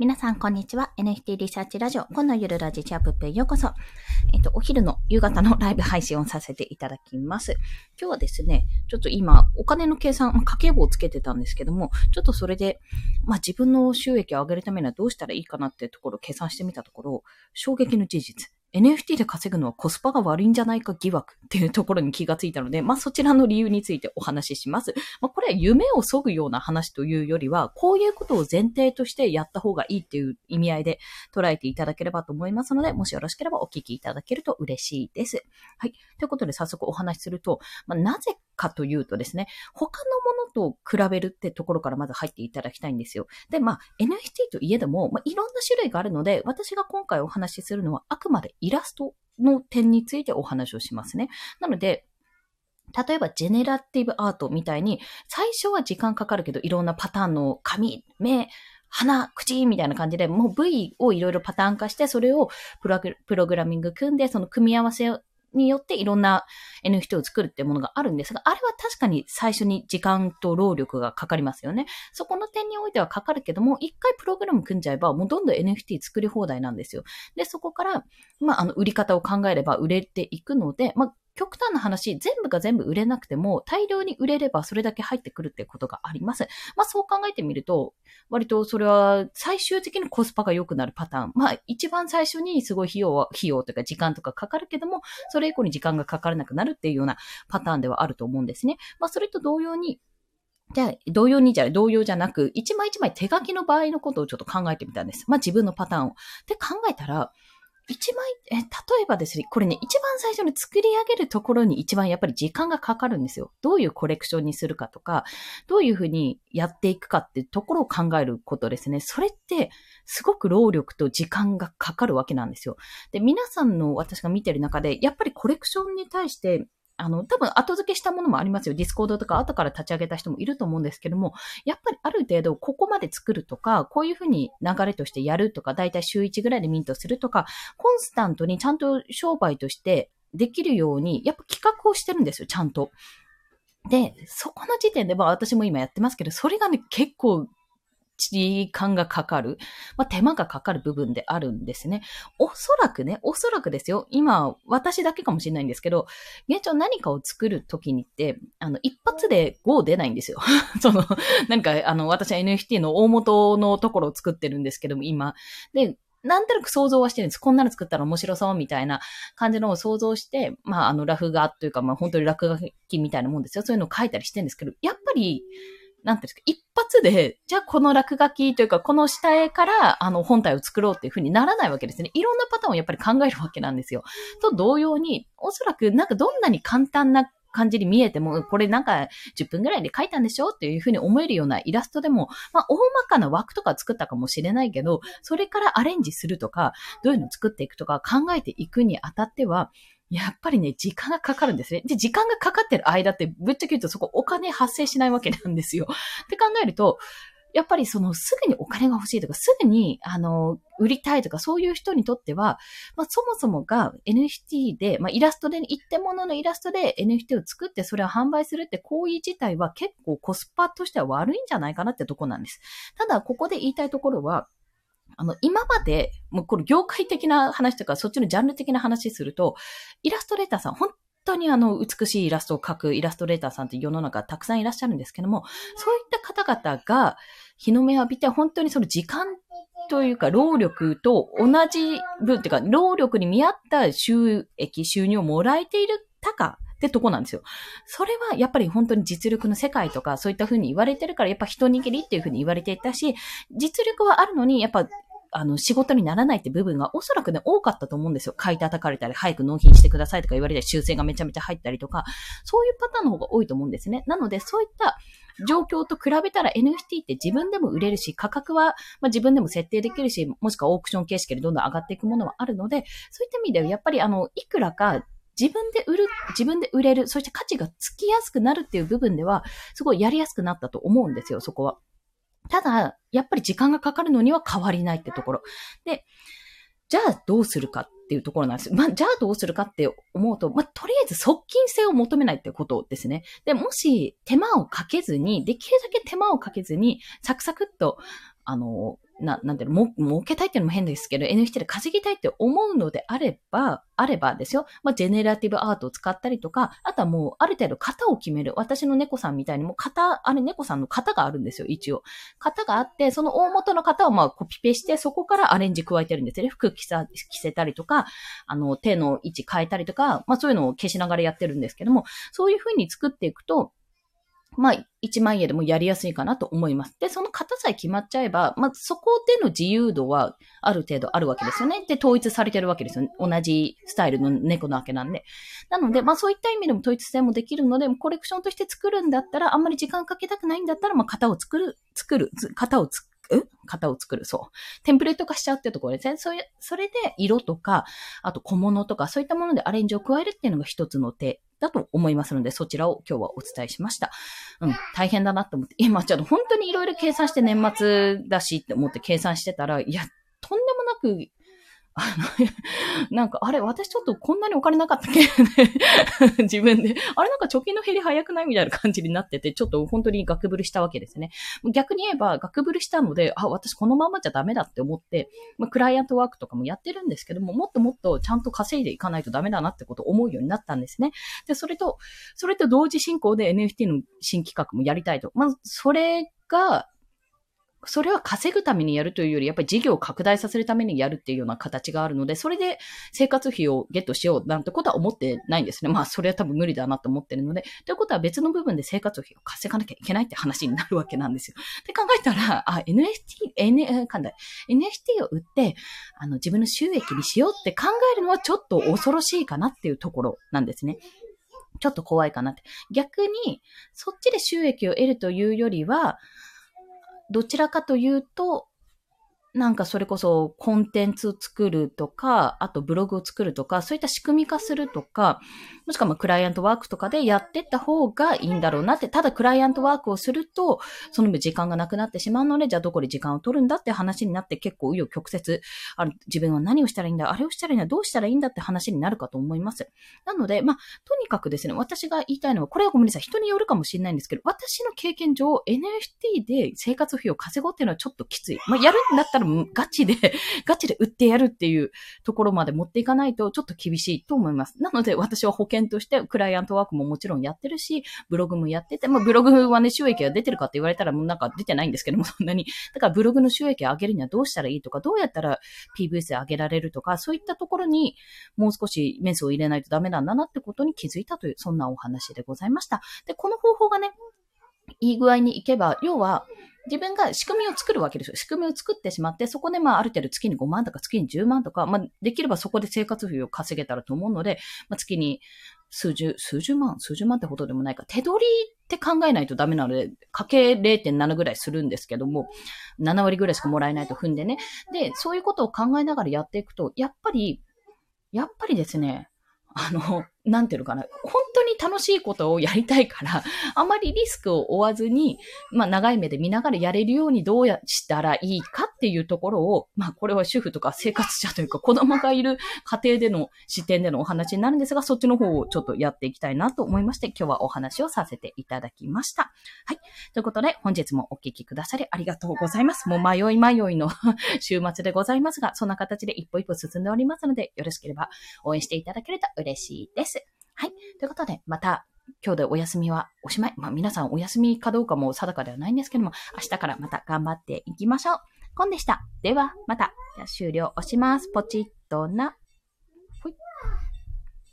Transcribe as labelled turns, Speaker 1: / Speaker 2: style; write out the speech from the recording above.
Speaker 1: 皆さん、こんにちは。NFT リサーチラジオ、今のゆるラジチャップへようこそ。えっと、お昼の夕方のライブ配信をさせていただきます。今日はですね、ちょっと今、お金の計算、まあ、家計簿をつけてたんですけども、ちょっとそれで、まあ、自分の収益を上げるためにはどうしたらいいかなっていうところを計算してみたところ、衝撃の事実。NFT で稼ぐのはコスパが悪いんじゃないか疑惑っていうところに気がついたので、まあそちらの理由についてお話しします。まあこれは夢を削ぐような話というよりは、こういうことを前提としてやった方がいいっていう意味合いで捉えていただければと思いますので、もしよろしければお聞きいただけると嬉しいです。はい。ということで早速お話しすると、まあなぜかというとですね、他のものと比べるってところからまず入っていただきたいんですよ。で、まあ NFT といえども、まあいろんな種類があるので、私が今回お話しするのはあくまでイラストの点についてお話をしますね。なので、例えば、ジェネラティブアートみたいに、最初は時間かかるけど、いろんなパターンの髪、目、鼻、口みたいな感じで、もう V をいろいろパターン化して、それをプログラミング組んで、その組み合わせによっていろんな NFT を作るっていうものがあるんですが、あれは確かに最初に時間と労力がかかりますよね。そこの点においてはかかるけども、一回プログラム組んじゃえば、もうどんどん NFT 作り放題なんですよ。で、そこから、まあ、あの、売り方を考えれば売れていくので、まあ、極端な話、全部が全部売れなくても、大量に売れればそれだけ入ってくるってことがあります。まあそう考えてみると、割とそれは最終的にコスパが良くなるパターン。まあ一番最初にすごい費用は、費用とか時間とかかかるけども、それ以降に時間がかからなくなるっていうようなパターンではあると思うんですね。まあそれと同様に、じゃあ、同様にじゃない、同様じゃなく、一枚一枚手書きの場合のことをちょっと考えてみたんです。まあ自分のパターンを。で考えたら、一枚、え、例えばですね、これね、一番最初に作り上げるところに一番やっぱり時間がかかるんですよ。どういうコレクションにするかとか、どういうふうにやっていくかっていうところを考えることですね。それって、すごく労力と時間がかかるわけなんですよ。で、皆さんの私が見てる中で、やっぱりコレクションに対してあの、多分後付けしたものもありますよ。 Discord とか後から立ち上げた人もいると思うんですけども、やっぱりある程度ここまで作るとか、こういうふうに流れとしてやるとか、だいたい週1ぐらいでミントするとか、コンスタントにちゃんと商売としてできるように、やっぱ企画をしてるんですよ、ちゃんと。で、そこの時点で、まあ私も今やってますけど、それがね、結構時間がかかる、まあ、手間がかかる部分であるんですね。おそらくね、おそらくですよ。今、私だけかもしれないんですけど、現状何かを作るときにって、あの、一発で5出ないんですよ。その、なんか、あの、私は NFT の大元のところを作ってるんですけども、今。で、なんとなく想像はしてるんです。こんなの作ったら面白そうみたいな感じのを想像して、まあ、あの、ラフ画というか、まあ、本当に落書きみたいなもんですよ。そういうのを書いたりしてるんですけど、やっぱり、なんていうんですか、一発で、じゃあこの落書きというか、この下絵から、あの、本体を作ろうっていう風にならないわけですね。いろんなパターンをやっぱり考えるわけなんですよ。と同様に、おそらくなんかどんなに簡単な感じに見えても、これなんか10分ぐらいで描いたんでしょっていう風に思えるようなイラストでも、まあ大まかな枠とか作ったかもしれないけど、それからアレンジするとか、どういうのを作っていくとか考えていくにあたっては、やっぱりね、時間がかかるんですね。で、時間がかかってる間って、ぶっちゃけ言うとそこお金発生しないわけなんですよ。って考えると、やっぱりそのすぐにお金が欲しいとか、すぐに、あの、売りたいとか、そういう人にとっては、まあそもそもが NFT で、まあイラストで、一点物のイラストで NFT を作ってそれを販売するって行為自体は結構コスパとしては悪いんじゃないかなってとこなんです。ただ、ここで言いたいところは、あの、今まで、もうこれ業界的な話とか、そっちのジャンル的な話すると、イラストレーターさん、本当にあの、美しいイラストを描くイラストレーターさんって世の中たくさんいらっしゃるんですけども、そういった方々が日の目を浴びて、本当にその時間というか、労力と同じ分っていうか、労力に見合った収益、収入をもらえているたかってとこなんですよ。それはやっぱり本当に実力の世界とかそういった風に言われてるから、やっぱ一握りっていう風に言われていたし、実力はあるのに、やっぱあの、仕事にならないって部分がおそらくね、多かったと思うんですよ。買い叩かれたり、早く納品してくださいとか言われたり、修正がめちゃめちゃ入ったりとか、そういうパターンの方が多いと思うんですね。なので、そういった状況と比べたら NFT って自分でも売れるし、価格は、まあ、自分でも設定できるし、もしくはオークション形式でどんどん上がっていくものはあるので、そういった意味ではやっぱりあの、いくらか自分で売る、自分で売れる、そして価値がつきやすくなるっていう部分では、すごいやりやすくなったと思うんですよ、そこは。ただ、やっぱり時間がかかるのには変わりないってところ。で、じゃあどうするかっていうところなんですよ。まあ、じゃあどうするかって思うと、まあ、とりあえず側近性を求めないってことですね。で、もし手間をかけずに、できるだけ手間をかけずに、サクサクっと、あの、な、なんていうの、も、儲けたいっていうのも変ですけど、NFT で稼ぎたいって思うのであれば、あればですよ。まあ、ジェネラティブアートを使ったりとか、あとはもう、ある程度型を決める。私の猫さんみたいにもう型、あれ猫さんの型があるんですよ、一応。型があって、その大元の型をまあコピペして、そこからアレンジ加えてるんですよね。服着さ、着せたりとか、あの、手の位置変えたりとか、まあそういうのを消しながらやってるんですけども、そういう風に作っていくと、まあ、1万円でもやりやすいかなと思います。で、その型さえ決まっちゃえば、まあ、そこでの自由度はある程度あるわけですよね。で、統一されてるわけですよね。同じスタイルの猫なわけなんで。なので、まあ、そういった意味でも統一性もできるので、コレクションとして作るんだったら、あんまり時間かけたくないんだったら、まあ、型を作る、作る、型を作る、型を作る、そう。テンプレート化しちゃうってところですね。それ、それで色とか、あと小物とか、そういったものでアレンジを加えるっていうのが一つの手だと思いますので、そちらを今日はお伝えしました。うん、大変だなと思って、今ちょっと本当に色々計算して年末だしって思って計算してたら、いや、とんでもなくあの、なんか、あれ、私ちょっとこんなにお金なかったっけ？自分で。あれなんか貯金の減り早くない？みたいな感じになってて、ちょっと本当にガクブルしたわけですね。逆に言えば、ガクブルしたので、あ、私このままじゃダメだって思って、まあ、クライアントワークとかもやってるんですけども、もっともっとちゃんと稼いでいかないとダメだなってことを思うようになったんですね。で、それと、それと同時進行で NFT の新企画もやりたいと。まあ、それが、それは稼ぐためにやるというより、やっぱり事業を拡大させるためにやるっていうような形があるので、それで生活費をゲットしようなんてことは思ってないんですね。まあ、それは多分無理だなと思ってるので、ということは別の部分で生活費を稼がなきゃいけないって話になるわけなんですよ。で考えたら、あ、NFT、N、かんだ、NFT を売って、あの、自分の収益にしようって考えるのはちょっと恐ろしいかなっていうところなんですね。ちょっと怖いかなって。逆に、そっちで収益を得るというよりは、どちらかというと、なんかそれこそコンテンツを作るとか、あとブログを作るとか、そういった仕組み化するとか、もしくはクライアントワークとかでやってった方がいいんだろうなって、ただクライアントワークをすると、その分時間がなくなってしまうので、じゃあどこで時間を取るんだって話になって結構紆余曲折、あ自分は何をしたらいいんだ、あれをしたらいいんだ、どうしたらいいんだって話になるかと思います。なので、まあ、とにかくですね、私が言いたいのは、これはごめんなさい、人によるかもしれないんですけど、私の経験上、NFT で生活費を稼ごうっていうのはちょっときつい。まあ、やるんだったらガチで ガチで売ってやるっていうところまで持っていかないとちょっと厳しいと思います。なので、私は保険としてクライアントワークももちろんやってるし、ブログもやってて、まあブログはね、収益が出てるかって言われたらもうなんか出てないんですけども、そんなに。だからブログの収益を上げるにはどうしたらいいとか、どうやったら PVS 上げられるとか、そういったところにもう少しメスを入れないとダメなんだなってことに気づいたという、そんなお話でございました。で、この方法がね、いい具合にいけば、要は、自分が仕組みを作るわけですよ。仕組みを作ってしまって、そこでまあある程度月に5万とか月に10万とか、まあできればそこで生活費を稼げたらと思うので、まあ月に数十、数十万数十万ってほどでもないか。手取りって考えないとダメなので、かけ0.7ぐらいするんですけども、7割ぐらいしかもらえないと踏んでね。で、そういうことを考えながらやっていくと、やっぱり、やっぱりですね、あの、なんていうのかな、本当に楽しいことをやりたいから、あまりリスクを負わずに、まあ長い目で見ながらやれるようにどうやしたらいいかっていうところを、まあこれは主婦とか生活者というか子供がいる家庭での視点でのお話になるんですが、そっちの方をちょっとやっていきたいなと思いまして、今日はお話をさせていただきました。はい。ということで、本日もお聞きくださりありがとうございます。もう迷い迷いの 週末でございますが、そんな形で一歩一歩進んでおりますので、よろしければ応援していただけると嬉しいです。はい。ということで、また今日でお休みはおしまい。まあ皆さんお休みかどうかも定かではないんですけども、明日からまた頑張っていきましょう。コンでした。では、また。じゃ終了押します。ポチッとな。